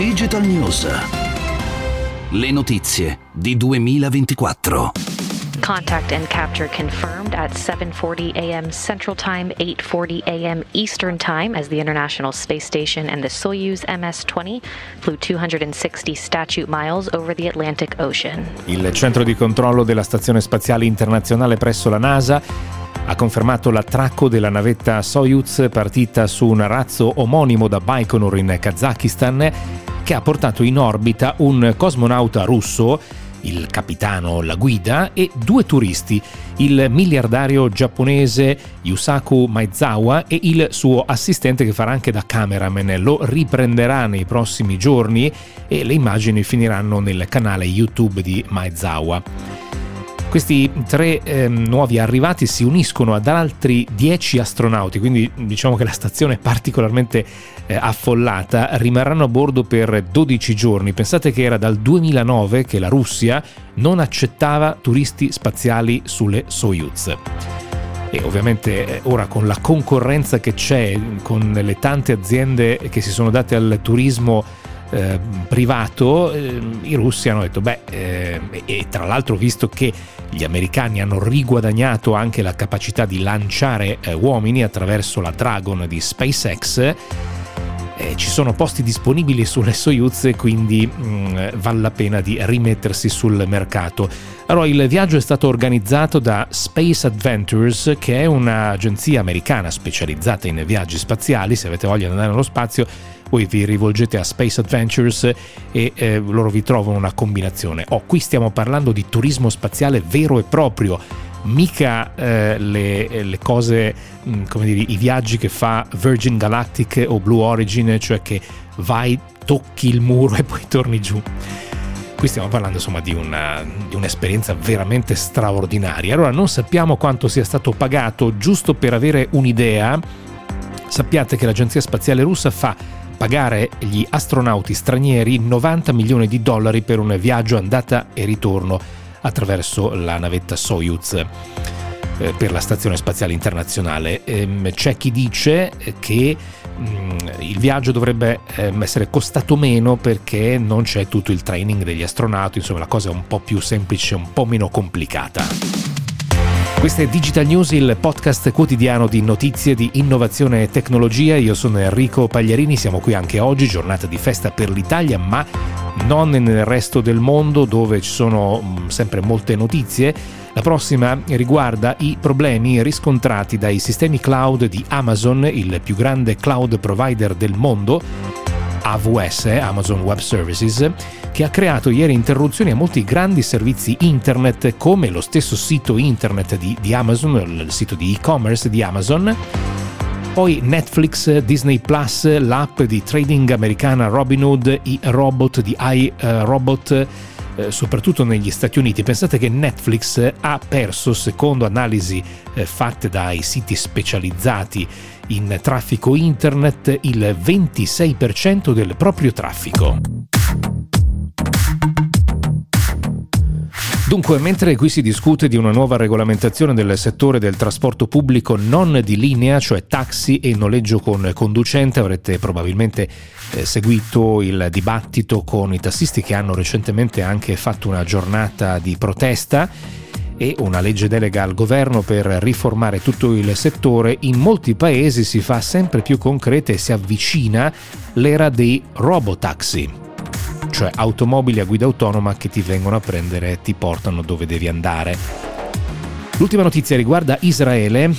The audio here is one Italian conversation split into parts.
Digital News. Le notizie di 2024. Contact and capture confirmed at 7:40 a.m. Central Time, 8:40 a.m. Eastern Time as the International Space Station and the Soyuz MS-20 flew 260 statute miles over the Atlantic Ocean. Il centro di controllo della Stazione Spaziale Internazionale presso la NASA ha confermato l'attracco della navetta Soyuz partita su un razzo omonimo da Baikonur in Kazakistan che ha portato in orbita un cosmonauta russo il capitano, la guida e due turisti, il miliardario giapponese Yusaku Maizawa e il suo assistente che farà anche da cameraman. Lo riprenderà nei prossimi giorni e le immagini finiranno nel canale YouTube di Maizawa. Questi tre eh, nuovi arrivati si uniscono ad altri 10 astronauti, quindi diciamo che la stazione è particolarmente eh, affollata, rimarranno a bordo per 12 giorni. Pensate che era dal 2009 che la Russia non accettava turisti spaziali sulle Soyuz. E ovviamente eh, ora con la concorrenza che c'è, con le tante aziende che si sono date al turismo eh, privato, eh, i russi hanno detto, beh, eh, e tra l'altro visto che gli americani hanno riguadagnato anche la capacità di lanciare eh, uomini attraverso la Dragon di SpaceX, eh, ci sono posti disponibili sulle Soyuz e quindi mh, mm, vale la pena di rimettersi sul mercato. Allora, il viaggio è stato organizzato da Space Adventures, che è un'agenzia americana specializzata in viaggi spaziali. Se avete voglia di andare nello spazio, voi vi rivolgete a Space Adventures e eh, loro vi trovano una combinazione. Oh, qui stiamo parlando di turismo spaziale vero e proprio, mica eh, le, le, cose, mm, come dire, i viaggi che fa Virgin Galactic o Blue Origin, cioè che vai, tocchi il muro e poi torni giù. Qui stiamo parlando insomma di, una, di un'esperienza veramente straordinaria. Allora non sappiamo quanto sia stato pagato, giusto per avere un'idea, sappiate che l'agenzia spaziale russa fa pagare gli astronauti stranieri 90 milioni di dollari per un viaggio andata e ritorno attraverso la navetta Soyuz eh, per la Stazione Spaziale Internazionale. Ehm, c'è chi dice che mm, il viaggio dovrebbe ehm, essere costato meno perché non c'è tutto il training degli astronauti, insomma la cosa è un po' più semplice, un po' meno complicata. Questa è Digital News, il podcast quotidiano di notizie di innovazione e tecnologia. Io sono Enrico Pagliarini, siamo qui anche oggi, giornata di festa per l'Italia, ma non nel resto del mondo dove ci sono mm, sempre molte notizie. La prossima riguarda i problemi riscontrati dai sistemi cloud di Amazon, il più grande cloud provider del mondo AWS, Amazon Web Services, che ha creato ieri interruzioni a molti grandi servizi internet come lo stesso sito internet di, di Amazon, il sito di e-commerce di Amazon, poi Netflix, Disney Plus, l'app di trading americana Robinhood, i robot di iRobot, eh, soprattutto negli Stati Uniti. Pensate che Netflix ha perso, secondo analisi eh, fatte dai siti specializzati in traffico internet, il 26% del proprio traffico. Dunque, mentre qui si discute di una nuova regolamentazione del settore del trasporto pubblico non di linea, cioè taxi e noleggio con conducente, avrete probabilmente eh, seguito il dibattito con i tassisti che hanno recentemente anche fatto una giornata di protesta e una legge delega al governo per riformare tutto il settore, in molti paesi si fa sempre più concreta e si avvicina l'era dei robotaxi cioè automobili a guida autonoma che ti vengono a prendere e ti portano dove devi andare. L'ultima notizia riguarda Israele,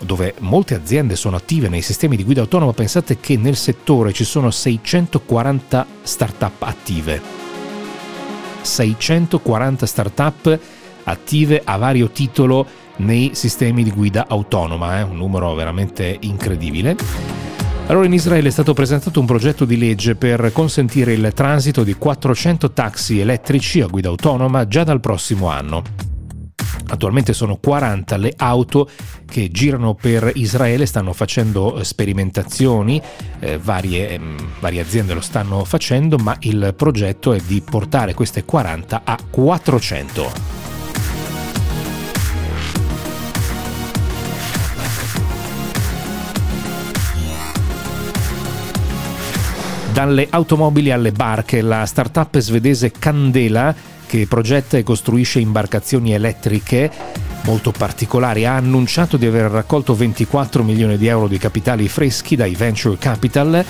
dove molte aziende sono attive nei sistemi di guida autonoma. Pensate che nel settore ci sono 640 start-up attive. 640 start-up attive a vario titolo nei sistemi di guida autonoma, eh? un numero veramente incredibile. Allora in Israele è stato presentato un progetto di legge per consentire il transito di 400 taxi elettrici a guida autonoma già dal prossimo anno. Attualmente sono 40 le auto che girano per Israele, stanno facendo sperimentazioni, eh, varie, eh, varie aziende lo stanno facendo, ma il progetto è di portare queste 40 a 400. Dalle automobili alle barche, la startup svedese Candela, che progetta e costruisce imbarcazioni elettriche molto particolari, ha annunciato di aver raccolto 24 milioni di euro di capitali freschi dai venture capital.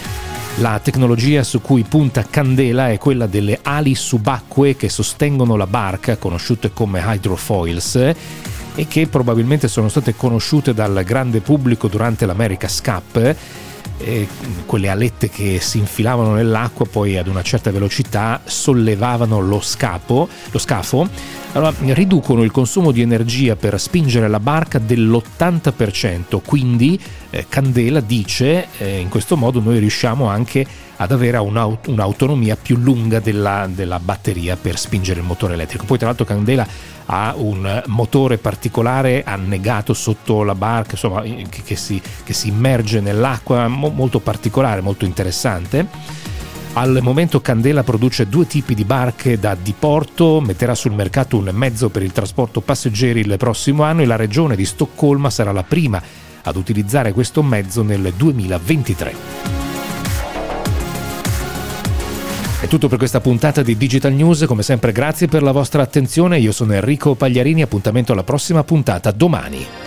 La tecnologia su cui punta Candela è quella delle ali subacquee che sostengono la barca, conosciute come hydrofoils, e che probabilmente sono state conosciute dal grande pubblico durante l'America's Cup quelle alette che si infilavano nell'acqua poi ad una certa velocità sollevavano lo, scapo, lo scafo, allora riducono il consumo di energia per spingere la barca dell'80%, quindi eh, Candela dice eh, in questo modo noi riusciamo anche ad avere un'aut- un'autonomia più lunga della, della batteria per spingere il motore elettrico. Poi tra l'altro Candela ha un motore particolare annegato sotto la barca, insomma, che, che, si, che si, immerge nell'acqua, mo, molto particolare, molto interessante. Al momento Candela produce due tipi di barche da diporto, metterà sul mercato un mezzo per il trasporto passeggeri il prossimo anno e la regione di Stoccolma sarà la prima ad utilizzare questo mezzo nel 2023. È tutto per questa puntata di Digital News, come sempre grazie per la vostra attenzione, io sono Enrico Pagliarini, appuntamento alla prossima puntata domani.